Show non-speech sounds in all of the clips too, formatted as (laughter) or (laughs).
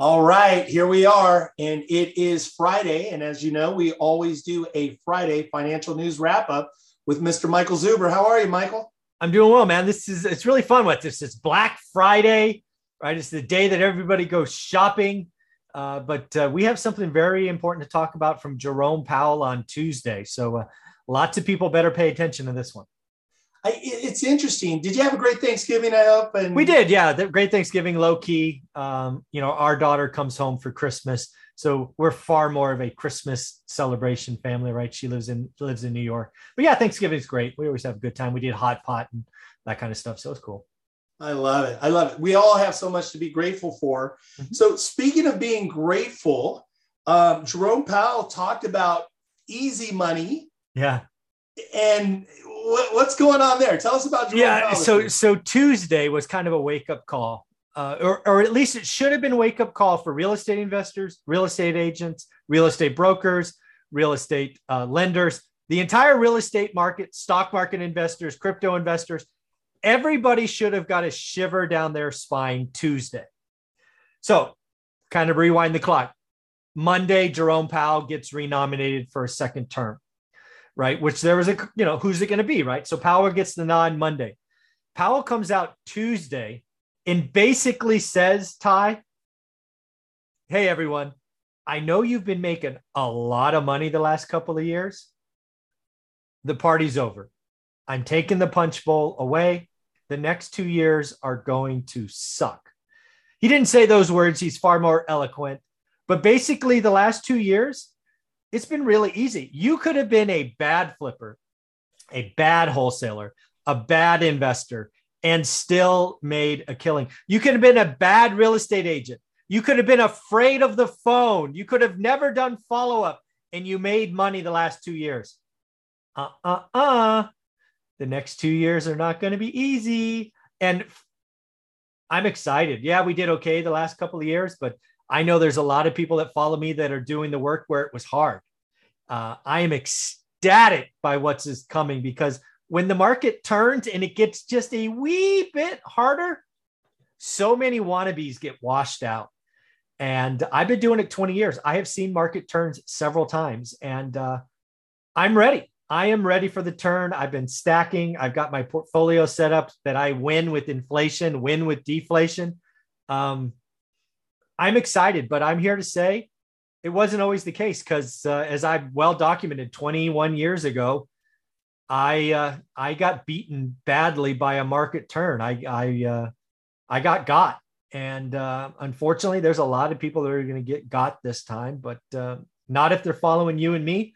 All right, here we are, and it is Friday. And as you know, we always do a Friday financial news wrap up with Mr. Michael Zuber. How are you, Michael? I'm doing well, man. This is it's really fun. What this is Black Friday, right? It's the day that everybody goes shopping. Uh, but uh, we have something very important to talk about from Jerome Powell on Tuesday. So uh, lots of people better pay attention to this one. I, it's interesting. Did you have a great Thanksgiving? I hope. And we did. Yeah, the great Thanksgiving, low key. Um, you know, our daughter comes home for Christmas, so we're far more of a Christmas celebration family, right? She lives in lives in New York, but yeah, Thanksgiving is great. We always have a good time. We did hot pot and that kind of stuff, so it's cool. I love it. I love it. We all have so much to be grateful for. Mm-hmm. So, speaking of being grateful, um, Jerome Powell talked about easy money. Yeah. And what's going on there? Tell us about Jerome yeah. Powell so so Tuesday was kind of a wake up call, uh, or or at least it should have been wake up call for real estate investors, real estate agents, real estate brokers, real estate uh, lenders, the entire real estate market, stock market investors, crypto investors. Everybody should have got a shiver down their spine Tuesday. So, kind of rewind the clock. Monday, Jerome Powell gets renominated for a second term right? Which there was a, you know, who's it going to be, right? So Powell gets the nod Monday. Powell comes out Tuesday and basically says, Ty, hey, everyone, I know you've been making a lot of money the last couple of years. The party's over. I'm taking the punch bowl away. The next two years are going to suck. He didn't say those words. He's far more eloquent. But basically, the last two years, it's been really easy. You could have been a bad flipper, a bad wholesaler, a bad investor, and still made a killing. You could have been a bad real estate agent. You could have been afraid of the phone. You could have never done follow up and you made money the last two years. Uh uh uh. The next two years are not going to be easy. And I'm excited. Yeah, we did okay the last couple of years, but I know there's a lot of people that follow me that are doing the work where it was hard. Uh, I am ecstatic by what's is coming because when the market turns and it gets just a wee bit harder, so many wannabes get washed out. And I've been doing it 20 years. I have seen market turns several times and uh, I'm ready. I am ready for the turn. I've been stacking. I've got my portfolio set up that I win with inflation, win with deflation. Um, I'm excited, but I'm here to say it wasn't always the case because, uh, as I've well documented 21 years ago, I uh, I got beaten badly by a market turn. I I uh, I got got, and uh, unfortunately, there's a lot of people that are going to get got this time, but uh, not if they're following you and me.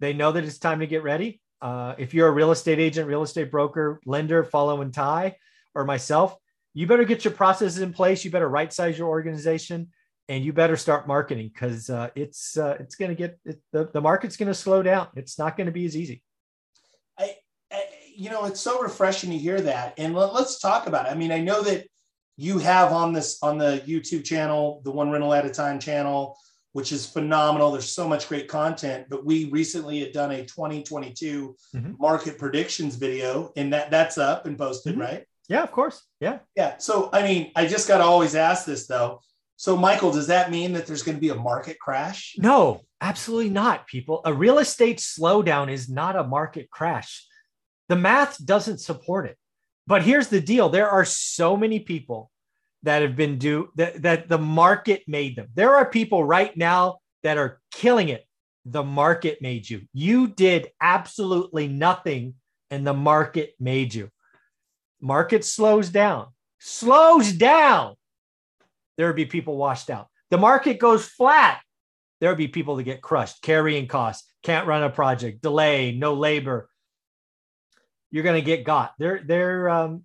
They know that it's time to get ready. Uh, if you're a real estate agent, real estate broker, lender, following Ty or myself, you better get your processes in place. You better right size your organization and you better start marketing because uh, it's uh, it's going to get it, the, the market's going to slow down. It's not going to be as easy. I, I, you know, it's so refreshing to hear that. And let, us talk about it. I mean, I know that you have on this on the YouTube channel, the One Rental at a Time channel, which is phenomenal. There's so much great content. But we recently had done a 2022 mm-hmm. market predictions video, and that that's up and posted, mm-hmm. right? Yeah, of course. Yeah. Yeah. So, I mean, I just got to always ask this though. So, Michael, does that mean that there's going to be a market crash? No, absolutely not, people. A real estate slowdown is not a market crash. The math doesn't support it. But here's the deal there are so many people that have been due that, that the market made them. There are people right now that are killing it. The market made you. You did absolutely nothing, and the market made you market slows down, slows down, there would be people washed out. The market goes flat, there would be people that get crushed, carrying costs, can't run a project, delay, no labor. You're going to get got. They're, they're, um,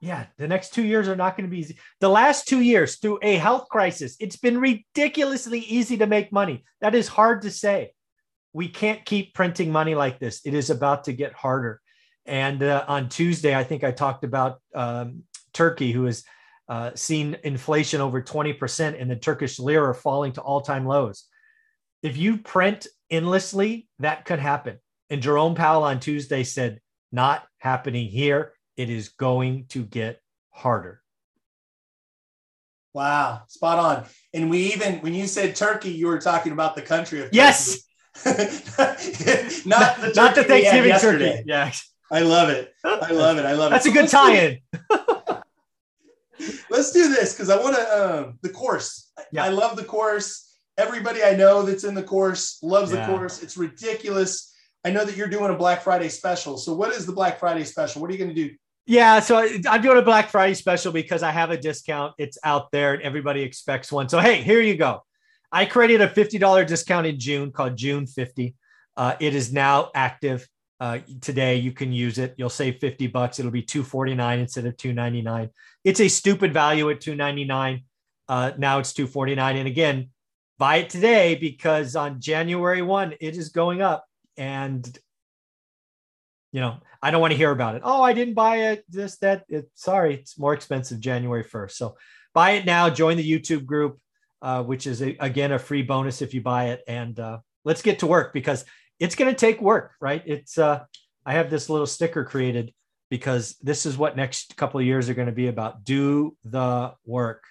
yeah, the next two years are not going to be easy. The last two years through a health crisis, it's been ridiculously easy to make money. That is hard to say. We can't keep printing money like this. It is about to get harder. And uh, on Tuesday, I think I talked about um, Turkey, who has uh, seen inflation over 20% and the Turkish lira falling to all time lows. If you print endlessly, that could happen. And Jerome Powell on Tuesday said, not happening here. It is going to get harder. Wow, spot on. And we even when you said Turkey, you were talking about the country of Turkey. Yes. (laughs) not the Not the we had Thanksgiving turkey. Yeah. I love it. I love it. I love it. That's a good tie-in. (laughs) Let's do this because I want to um, the course. Yeah. I love the course. Everybody I know that's in the course loves Yeah. the course. It's ridiculous. I know that you're doing a Black Friday special. So what is the Black Friday special? What are you going to do? Yeah, so I- I'm doing a Black Friday special because I have a discount. It's out there and everybody expects one. So hey, here you go. I created a $50 discount in June called June 50. Uh, it is now active. Uh, today you can use it. You'll save 50 bucks. It'll be 249 instead of 299. It's a stupid value at 299. Uh, now it's 249. And again, buy it today because on January 1, it is going up. And you know, I don't want to hear about it. Oh, I didn't buy it. This, that. It, sorry, it's more expensive January 1st. So buy it now. Join the YouTube group, uh, which is, a, again, a free bonus if you buy it. And uh, let's get to work because it's going to take work, right? It's, uh, I have this little sticker created because this is what next couple of years are going to be about. Do the work.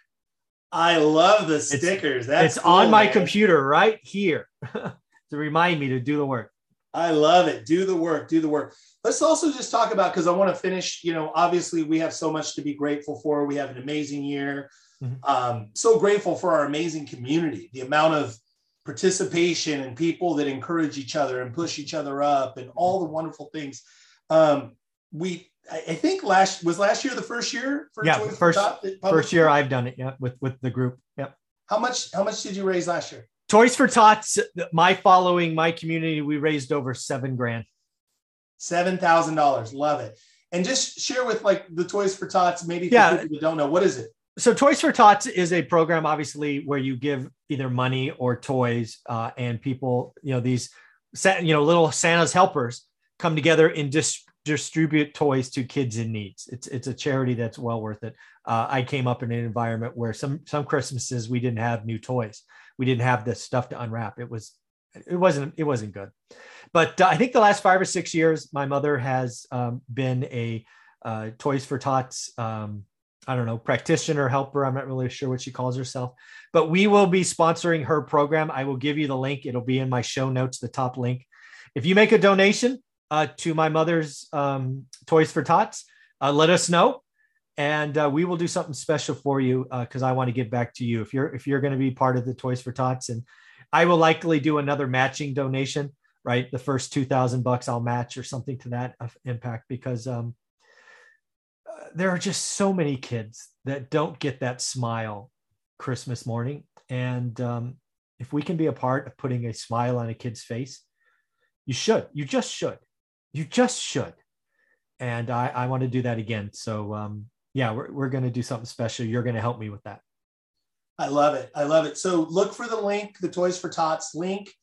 I love the stickers. That's it's on my man. computer right here (laughs) to remind me to do the work. I love it. Do the work. Do the work. Let's also just talk about because I want to finish. You know, obviously we have so much to be grateful for. We have an amazing year. Mhm. Um, so grateful for our amazing community. The amount of participation and people that encourage each other and push each other up and all the wonderful things. Um, we, I, think last was last year the first year for Yeah, first- First year? I've done it. Yeah. With, with the group. Yep. How much? How much did you raise last year? Toys for Tots, my following, my community, we raised over seven grand. Seven thousand dollars. Love it. And just share with like the Toys for Tots, maybe for Yeah. people that don't know what is it. So Toys for Tots is a program, obviously, where you give either money or toys, uh, and people, you know, these, you know, little Santa's helpers come together and dis- distribute toys to kids in needs. It's it's a charity that's well worth it. Uh, I came up in an environment where some some Christmases we didn't have new toys, we didn't have the stuff to unwrap. It was it wasn't it wasn't good. But uh, I think the last five or six years, my mother has um, been a uh, Toys for Tots. Um, I don't know, practitioner, helper. I'm not really sure what she calls herself, but we will be sponsoring her program. I will give you the link. It'll be in my show notes, the top link. If you make a donation uh, to my mother's um, Toys for Tots, uh, let us know, and uh, we will do something special for you because I want to give back to you. If you're if you're going to be part of the Toys for Tots, and I will likely do another matching donation. Right, the first two thousand bucks I'll match or something to that uh, impact because um, uh, there are just so many kids that don't get that smile Christmas morning. And um, if we can be a part of putting a smile on a kid's face, you should. You just should. You just should. And I, I want to do that again. So, um, yeah, we're, we're going to do something special. You're going to help me with that. I love it. I love it. So look for the link, the Toys for Tots link.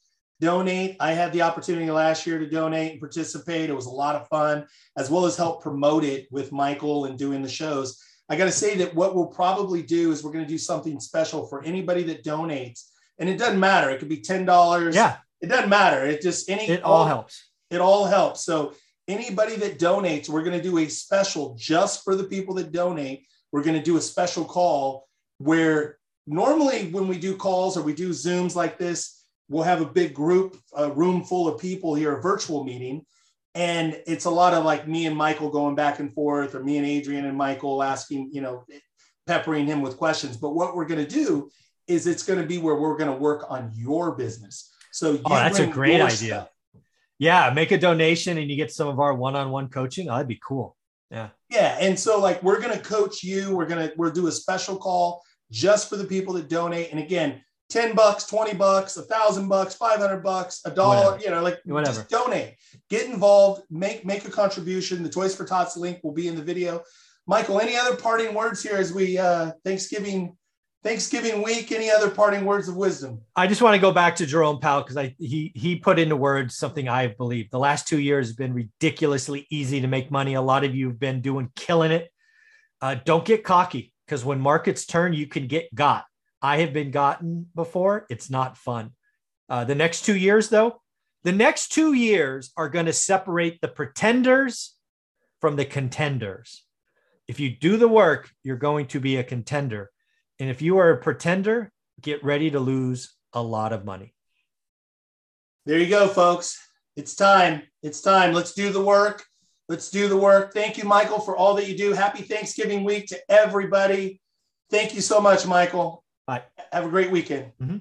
Donate. I had the opportunity last year to donate and participate. It was a lot of fun, as well as help promote it with Michael and doing the shows. I got to say that what we'll probably do is we're going to do something special for anybody that donates. And it doesn't matter. It could be $10. Yeah, It doesn't matter. It just any it all oh, helps. it all helps. So anybody that donates, we're going to do a special just for the people that donate. We're going to do a special call where normally when we do calls or we do Zooms like this, we'll have a big group, a room full of people here, a virtual meeting. And it's a lot of like me and Michael going back and forth, or me and Adrian and Michael asking, you know, peppering him with questions. But what we're going to do is it's going to be where we're going to work on your business. So oh, you Oh, that's a great idea. stuff. Yeah, make a donation and you get some of our one-on-one coaching. Oh, that'd be cool. Yeah. Yeah, and so like we're gonna coach you. We're gonna we'll do a special call just for the people that donate. And again, ten bucks, twenty bucks, a thousand bucks, five hundred bucks, a dollar, you know, like Whatever. just donate, get involved, make make a contribution. The Toys for Tots link will be in the video. Michael, any other parting words here as we uh Thanksgiving Thanksgiving week? Any other parting words of wisdom? I just want to go back to Jerome Powell because I he he put into words something I believe. The last two years have been ridiculously easy to make money. A lot of you have been doing killing it. Uh, don't get cocky because when markets turn, you can get got. I have been gotten before. It's not fun. Uh, the next two years, though, the next two years are going to separate the pretenders from the contenders. If you do the work, you're going to be a contender. And if you are a pretender, get ready to lose a lot of money. There you go, folks. It's time. It's time. Let's do the work. Let's do the work. Thank you, Michael, for all that you do. Happy Thanksgiving week to everybody. Thank you so much, Michael. Bye. Have a great weekend. Mm-hmm.